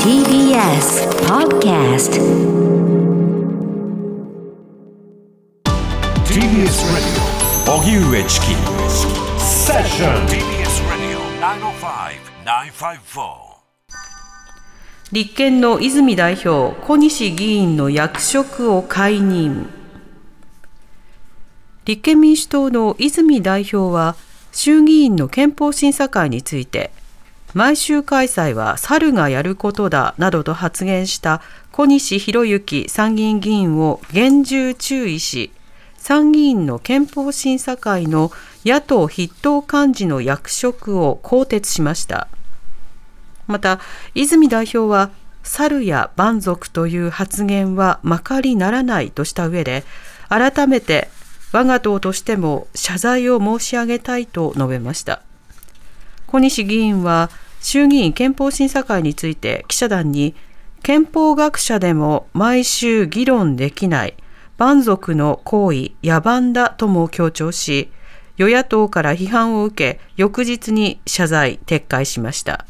TBS Podcast TBS Radio 荻上チキセッション TBS Radio 905-954立憲の泉代表小西議員の役職を解任。立憲民主党の泉代表は衆議院の憲法審査会について毎週開催は猿がやることだなどと発言した小西博之参議院議員を厳重注意し参議院の憲法審査会の野党筆頭幹事の役職を更迭しました。また泉代表は猿や蛮族という発言はまかりならないとした上で改めて我が党としても謝罪を申し上げたいと述べました。小西議員は衆議院憲法審査会について記者団に憲法学者でも毎週議論できない蛮族の行為野蛮だとも強調し与野党から批判を受け翌日に謝罪撤回しました。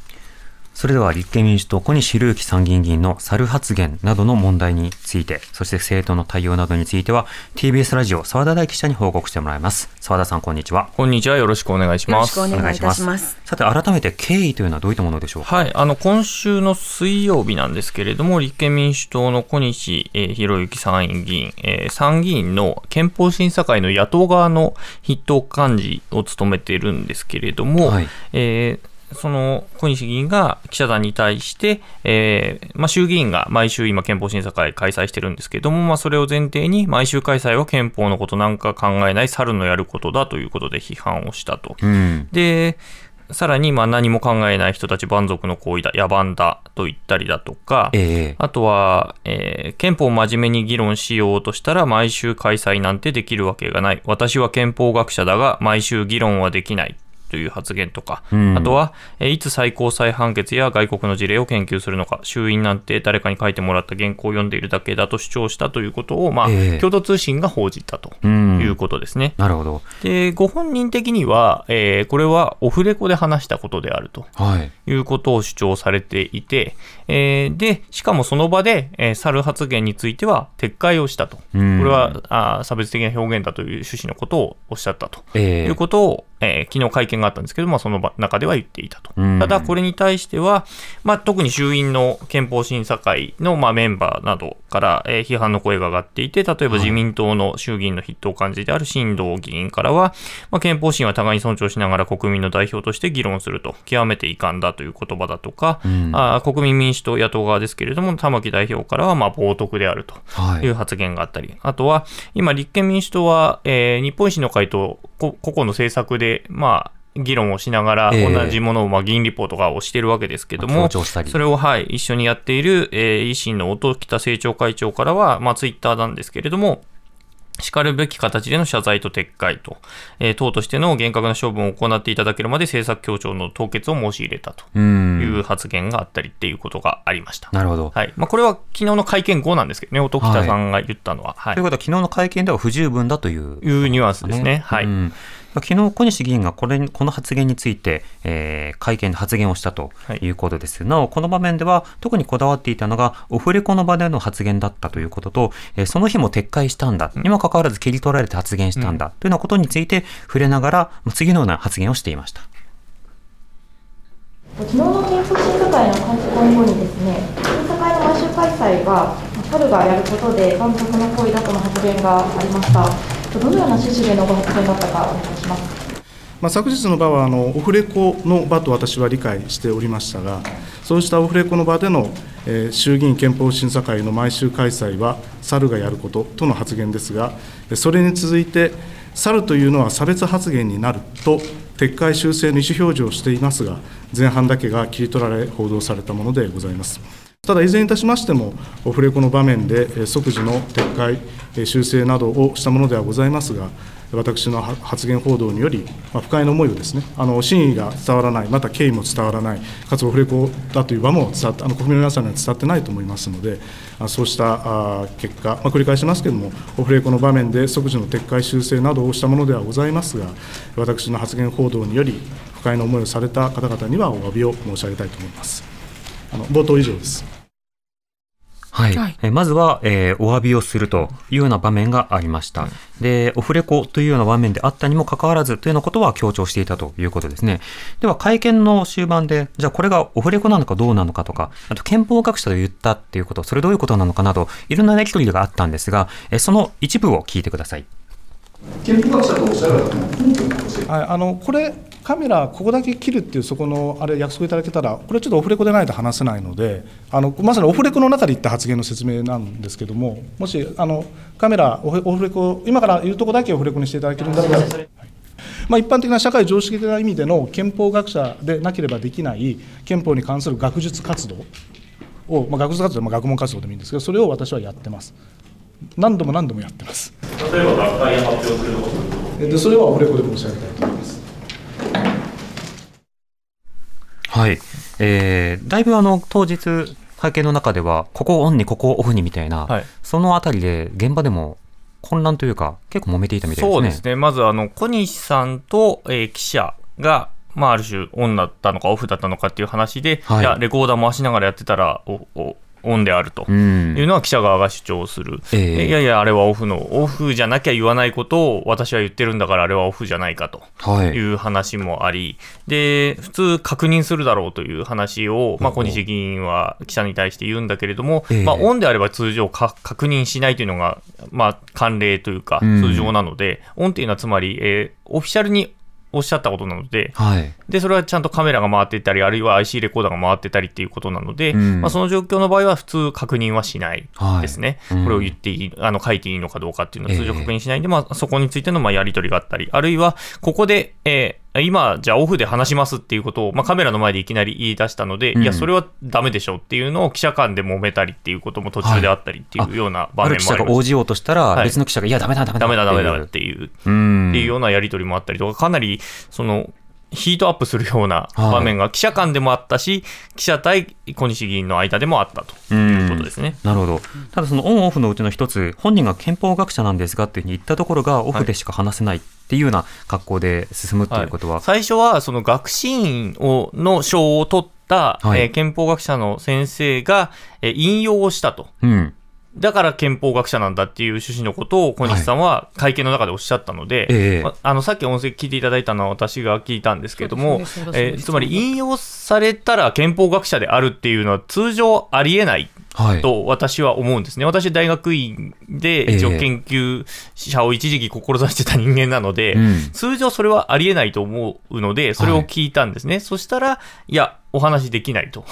それでは立憲民主党小西博之参議院議員の猿発言などの問題について、そして政党の対応などについては、TBS ラジオ澤田大記者に報告してもらいます。澤田さん、こんにちは。こんにちは。よろしくお願いします。よろしくお願いいたします。さて、改めて経緯というのはどういったものでしょうか？はい。あの、今週の水曜日なんですけれども、立憲民主党の小西、えー、博之参院議員、えー、参議院の憲法審査会の野党側の筆頭幹事を務めているんですけれども、はい、えーその小西議員が記者団に対して、えーまあ、衆議院が毎週今、憲法審査会開催してるんですけれども、まあ、それを前提に、毎週開催は憲法のことなんか考えない猿のやることだということで批判をしたと。うん、でさらにまあ何も考えない人たち、蛮族の行為だ、野蛮だと言ったりだとか、えー、あとは、えー、憲法を真面目に議論しようとしたら、毎週開催なんてできるわけがない。私は憲法学者だが、毎週議論はできない。という発言とか、うん、あとは、えいつ最高裁判決や外国の事例を研究するのか、衆院なんて誰かに書いてもらった原稿を読んでいるだけだと主張したということを、まあ、えー、共同通信が報じたということですね。なるほど。で、ご本人的には、えー、これはオフレコで話したことであると、はい、いうことを主張されていて、えー、で、しかもその場で、えー、猿発言については撤回をしたと。これはあ差別的な表現だという趣旨のことをおっしゃったと、えー、いうことを、えー、昨日会見があったんですけど、まあ、その中では言っていたと。ただ、これに対しては、まあ、特に衆院の憲法審査会の、まあ、メンバーなどから、えー、批判の声が上がっていて、例えば自民党の衆議院の筆頭幹事である新藤議員からは、まあ、憲法審は互いに尊重しながら国民の代表として議論すると、極めて遺憾だという言葉だとか、あ国民民主党野党側ですけれども、玉木代表からは、まあ、冒涜であるとい。う発言があったり、はい、あとは、今、立憲民主党は、えー、日本維新の会と個々の政策で、まあ、議論をしながら、同じものを、まあ、議員リポートがをしているわけですけども、それを、はい、一緒にやっている、えー、維新の音喜多政調会長からは、まあ、ツイッターなんですけれども、しかるべき形での謝罪と撤回と、えー、党としての厳格な処分を行っていただけるまで政策協調の凍結を申し入れたという発言があったりっていうことがありました。なるほど。はい。まあ、これは昨日の会見後なんですけどね、音喜多さんが言ったのは。はい。ということは、昨日の会見では不十分だという、ね、いうニュアンスですね。はい。昨日小西議員がこれこの発言について、えー、会見で発言をしたとい。うことです、はい、なお、この場面では特にこだわっていたのが、オフレコの場での発言だったということと、えー、その日も撤回したんだ、にもかかわらず切り取られて発言したんだ、うん、というようなことについて触れながら、次のような発言をしていました。昨日の憲法審査会の会見後にですね、審査会の毎週開催は、猿がやることで反則の行為だとの発言がありました。どのような趣旨でのご発言だったかお願いします。まあ、昨日の場はあのオフレコの場と私は理解しておりましたが、そうしたオフレコの場での、えー、衆議院憲法審査会の毎週開催は、猿がやることとの発言ですが、それに続いて、猿というのは差別発言になると、撤回修正の意思表示をしていますが、前半だけが切り取られ、報道されたものでございます。ただ、いずれにいたしましても、オフレコの場面で即時の撤回、修正などをしたものではございますが、私の発言報道により、まあ、不快な思いをですね、あの真意が伝わらない、また経緯も伝わらない、かつオフレコだという場も伝わって、あの国民の皆さんには伝わってないと思いますので、あそうした結果、まあ、繰り返しますけれども、オフレコの場面で即時の撤回、修正などをしたものではございますが、私の発言報道により、不快な思いをされた方々にはお詫びを申し上げたいと思います。あの冒頭以上です。はい、はい、えまずは、えー、お詫びをするというような場面がありました、でオフレコというような場面であったにもかかわらずというようなことは強調していたということですね。では会見の終盤でじゃあこれがオフレコなのかどうなのかとかあと憲法学者と言ったっていうことそれどういうことなのかなどいろんなやり取りがあったんですが、えその一部を聞いてください。憲法学者とおっしゃるあのこれカメラここだけ切るっていうそこのあれ約束いただけたらこれちょっとオフレコでないと話せないのであのまさにオフレコの中で言った発言の説明なんですけどももしあのカメラオフレコ今から言うとこだけオフレコにしていただけるんだったら。まあ、一般的な社会常識的な意味での憲法学者でなければできない憲法に関する学術活動を、まあ、学術活動、まあ、学問活動でもいいんですけどそれを私はやってます。何度も何度もやってます。例えば学会発表すること。でそれはオフレコで申し上げたいと思いますはい、えー、だいぶあの当日会見の中ではここをオンにここをオフにみたいな、はい、そのあたりで現場でも混乱というか結構揉めていたみたいですね。そうですね。まずあの小西さんと、えー、記者がまあ、ある種、オンだったのか、オフだったのかっていう話で、はい、いや、レコーダー回しながらやってたら、おおオンであるというのは記者側が主張する、うんえ。ー、いやいや、あれはオフの、オフじゃなきゃ言わないことを私は言ってるんだから、あれはオフじゃないかと。い。う話もあり、はい、で普通、確認するだろうという話を、まあ、小西議員は記者に対して言うんだけれども、えー、まあ、オンであれば通常確認しないというのが、まあ、慣例というか、通常なので、うん、オンというのはつまり、えー、オフィシャルにおっしゃったことなので、はい、でそれはちゃんとカメラが回っていたり、あるいは IC レコーダーが回ってたりっていうことなので、うん、まあ、その状況の場合は普通確認はしないですね、はい。うん、これを言っていい、あの書いていいのかどうかっていうのは通常確認しないんで、えー、まあ、そこについてのまあやり取りがあったり、あるいはここで、えー今、じゃあオフで話しますっていうことを、まあ、カメラの前でいきなり言い出したので、うん、いや、それはだめでしょっていうのを記者間で揉めたりっていうことも途中であったりっていうような場面もあります、はい、ある記者が応じようとしたら、別の記者が、いや、だめだ、だめだ、だめだ、だめだっていう、っていうようなやり取りもあったりとか、かなり、その、ヒートアップするような場面が記者間でもあったし、記者対小西議員の間でもあったということですね。なるほど。ただそのオンオフのうちの一つ、本人が憲法学者なんですがっていうふうに言ったところがオフでしか話せない。っていうような格好で進むということは、はい、最初はその学士院をの賞を取った、はい、えー、憲法学者の先生が、えー、引用をしたと。うん。だから憲法学者なんだっていう趣旨のことを小西さんは会見の中でおっしゃったので、はい、あのさっき音声聞いていただいたのは私が聞いたんですけれども、えー、つまり引用されたら憲法学者であるっていうのは通常ありえない。と私は思うんですね、私、大学院で一応研究者を一時期志してた人間なので、えー通常それはありえないと思うので、それを聞いたんですね、はい、そしたら、いや、お話できないと。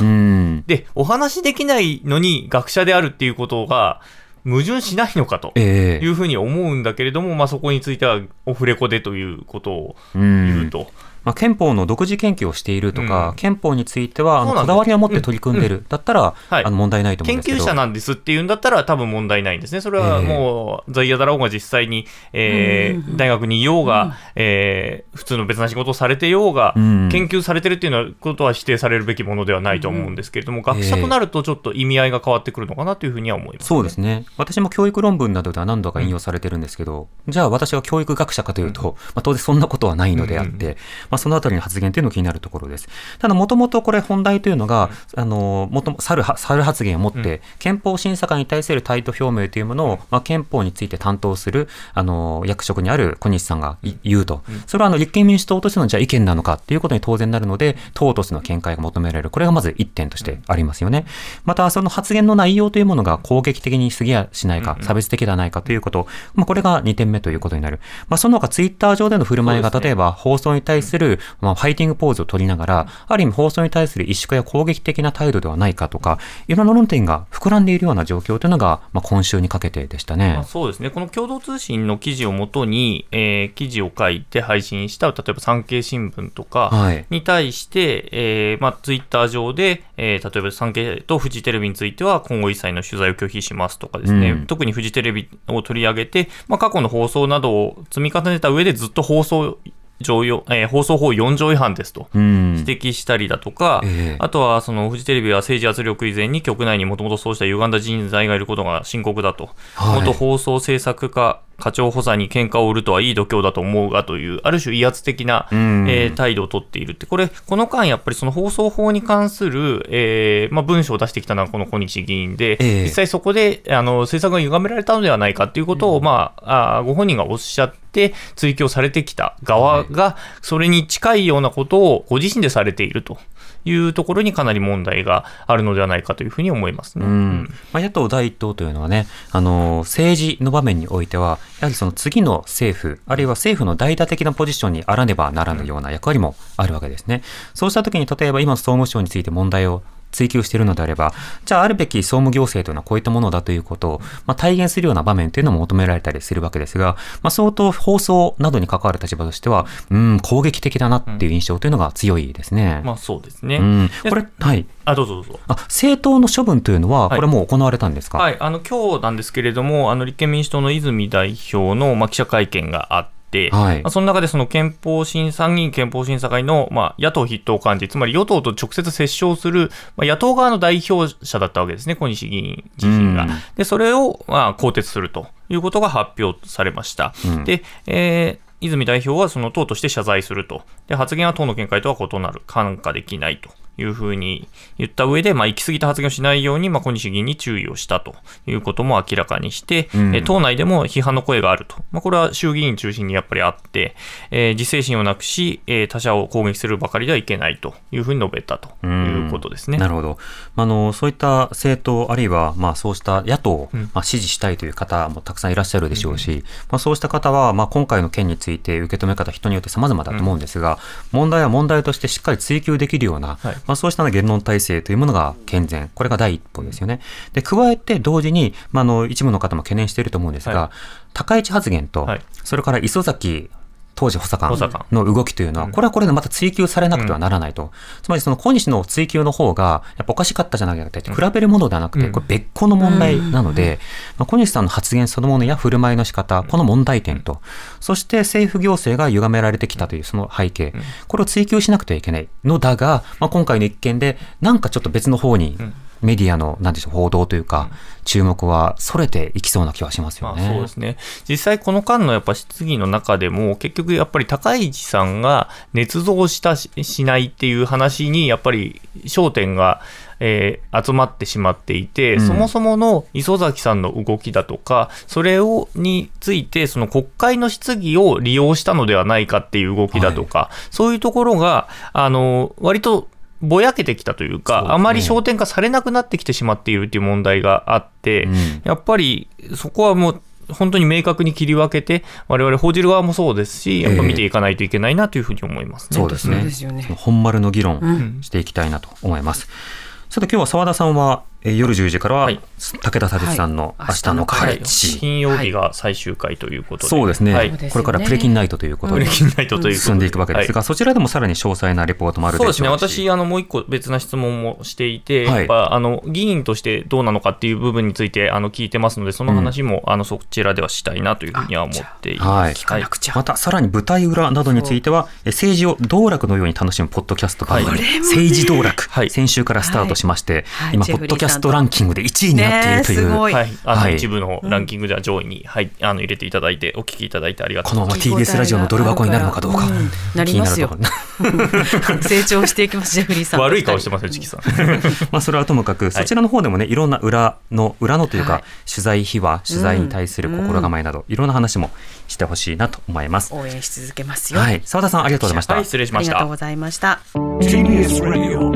で、お話できないのに学者であるっていうことが、矛盾しないのかというふうに思うんだけれども、えー、まあ、そこについてはオフレコでということを言うと。まあ、憲法の独自研究をしているとか、うん、憲法についてはあのこだわりを持って取り組んでる、うん、だったら、はい、あの問題ないと思うんですけど。研究者なんですっていうんだったら、多分問題ないんですね、それはもう、在野だろうが、実際に、えー、大学にいようが、うん、えー、普通の別な仕事をされてようが、研究されてるっていうのはことは否定されるべきものではないと思うんですけれども、学者となると、ちょっと意味合いが変わってくるのかなというふうには思います、ね、そうですね、私も教育論文などでは何度か引用されてるんですけど、じゃあ、私は教育学者かというと、まあ、当然そんなことはないのであって、まあ、そのあたりの発言というのが気になるところです。ただ、もともとこれ本題というのが、あの、もとも、猿、猿発言をもって、憲法審査会に対する態度表明というものを、まあ、憲法について担当する、あの、役職にある小西さんが言うと。それは、あの、立憲民主党としての、じゃ意見なのかっていうことに当然なるので、党としての見解が求められる。これがまず一点としてありますよね。また、その発言の内容というものが攻撃的に過ぎやしないか、差別的ではないかということ、まあ、これが2点目ということになる。まあ、その他、ツイッター上での振る舞いが、例えば、放送に対する、まあ、ファイティングポーズを取りながら、ある意味放送に対する萎縮や攻撃的な態度ではないかとか、いろんな論点が膨らんでいるような状況というのが、まあ、今週にかけてでしたね。まあ、そうですね。この共同通信の記事をもとに、えー、記事を書いて配信した、例えば産経新聞とかに対して、はい、えー、まあ、ツイッター上で、えー、例えば産経とフジテレビについては今後一切の取材を拒否しますとかですね、うん、特にフジテレビを取り上げて、まあ、過去の放送などを積み重ねた上でずっと放送条用、えー、放送法4条違反ですと指摘したりだとか、えー、あとはそのフジテレビは政治圧力以前に局内にもともとそうした歪んだ人材がいることが深刻だと、はい、元放送制作課課長補佐に喧嘩を売るとはいい度胸だと思うがという、ある種威圧的な、えー、態度をとっている。って、これ、この間、やっぱりその放送法に関する、えーまあ、文書を出してきたのはこの小西議員で、えー、実際そこであの政策が歪められたのではないかということを、まあ、あご本人がおっしゃって、追及されてきた側が、それに近いようなことをご自身でされていると。いうところにかなり問題があるのではないかというふうに思いますね、うん。まあ、野党第一党というのはね、あの政治の場面においては、やはりその次の政府、あるいは政府の代打的なポジションにあらねばならぬような役割もあるわけですね。そうしたときに、例えば今の総務省について問題を追求しているのであれば、じゃああるべき総務行政というのはこういったものだということを、まあ、体現するような場面というのも求められたりするわけですが、まあ、相当放送などに関わる立場としては、うん、攻撃的だなっていう印象というのが強いですね。うん、まあそうですね。うん、これ、はい。あ、どうぞどうぞ。あ、政党の処分というのは、これもう行われたんですか、はい、はい、あの、今日なんですけれども、あの、立憲民主党の泉代表の、まあ、記者会見があって、、はい、まあ、その中でその憲法審参議院憲法審査会の、まあ、野党筆頭幹事、つまり与党と直接折衝する、まあ、野党側の代表者だったわけですね、小西議員自身が。で、それを、まあ、更迭するということが発表されました。うん、で、えー泉代表はその党として謝罪すると。で、発言は党の見解とは異なる。看過できないと。いうふうに言った上で、まあ、行き過ぎた発言をしないように、まあ、小西議員に注意をしたということも明らかにして、うん、党内でも批判の声があると。まあ、これは衆議院中心にやっぱりあって、えー、自制心をなくし、えー、他者を攻撃するばかりではいけないというふうに述べたということですね。なるほど。あの、そういった政党、あるいは、まあ、そうした野党を、まあ、支持したいという方もたくさんいらっしゃるでしょうし、うん、まあ、そうした方は、まあ、今回の件について受け止め方、人によって様々だと思うんですが、うん、問題は問題としてしっかり追及できるような、はい、まあ、そうした言論体制というものが健全、これが第一歩ですよね。で、加えて同時に、まあ、あの一部の方も懸念していると思うんですが、はい、高市発言と、はい、それから磯崎当時補佐官の動きというのは、これはこれでまた追及されなくてはならないと、つまりその小西の追及の方が、やっぱおかしかったじゃなくて、比べるものではなくて、これ別個の問題なので、まあ、小西さんの発言そのものや振る舞いの仕方、この問題点と、そして政府行政が歪められてきたというその背景、これを追及しなくてはいけないのだが、まあ、今回の一件で、なんかちょっと別の方に、メディアの、なんでしょう、報道というか、注目はそれていきそうな気はしますよね。まあ、そうですね。実際この間のやっぱ質疑の中でも、結局やっぱり高市さんが捏造したししないっていう話に、やっぱり焦点が、えー、集まってしまっていて、うん、そもそもの磯崎さんの動きだとか、それをについて、その国会の質疑を利用したのではないかっていう動きだとか、はい、そういうところが、あの割とぼやけてきたというか、うね、あまり焦点化されなくなってきてしまっているという問題があって、うん、やっぱりそこはもう、本当に明確に切り分けて、我々報じる側もそうですし、やっぱ見ていかないといけないなというふうに思いますね。えー、そうですね。本丸の議論していきたいなと思います。うん、さて今日は澤田さんはえ夜10時からは、武田佐哲さんの明日の開始、金曜日が最終回ということで、そうですね、これからプレキンナイトということで、進んでいくわけですが、そちらでもさらに詳細なレポートもあるそうですね、私、あのもう一個別な質問もしていて、やっぱあの議員としてどうなのかっていう部分についてあの聞いてますので、その話も、あのそちらではしたいなというふうには思っています。はい。またさらに舞台裏などについては、政治を道楽のように楽しむポッドキャスト番組、政治道楽、先週からスタートしまして、今、ポッドキャストランキングで1位になっているという、ね、はい、あの一部のランキングでは上位に、はい、あの入れていただいて、お聞きいただいてありがとうございます。この TBS ラジオのドル箱になるのかどうか、なりますよ。成長していきます、ジェフリーさん。悪い顔してますよ、チキさん。まあそれはともかく、そちらの方でもね、いろんな裏の、裏のというか、取材秘話、取材に対する心構えなど、いろんな話もしてほしいなと思います。応援し続けますよ。はい、澤田さんありがとうございました。失礼しました。ありがとうございました。TBS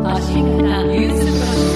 ラジ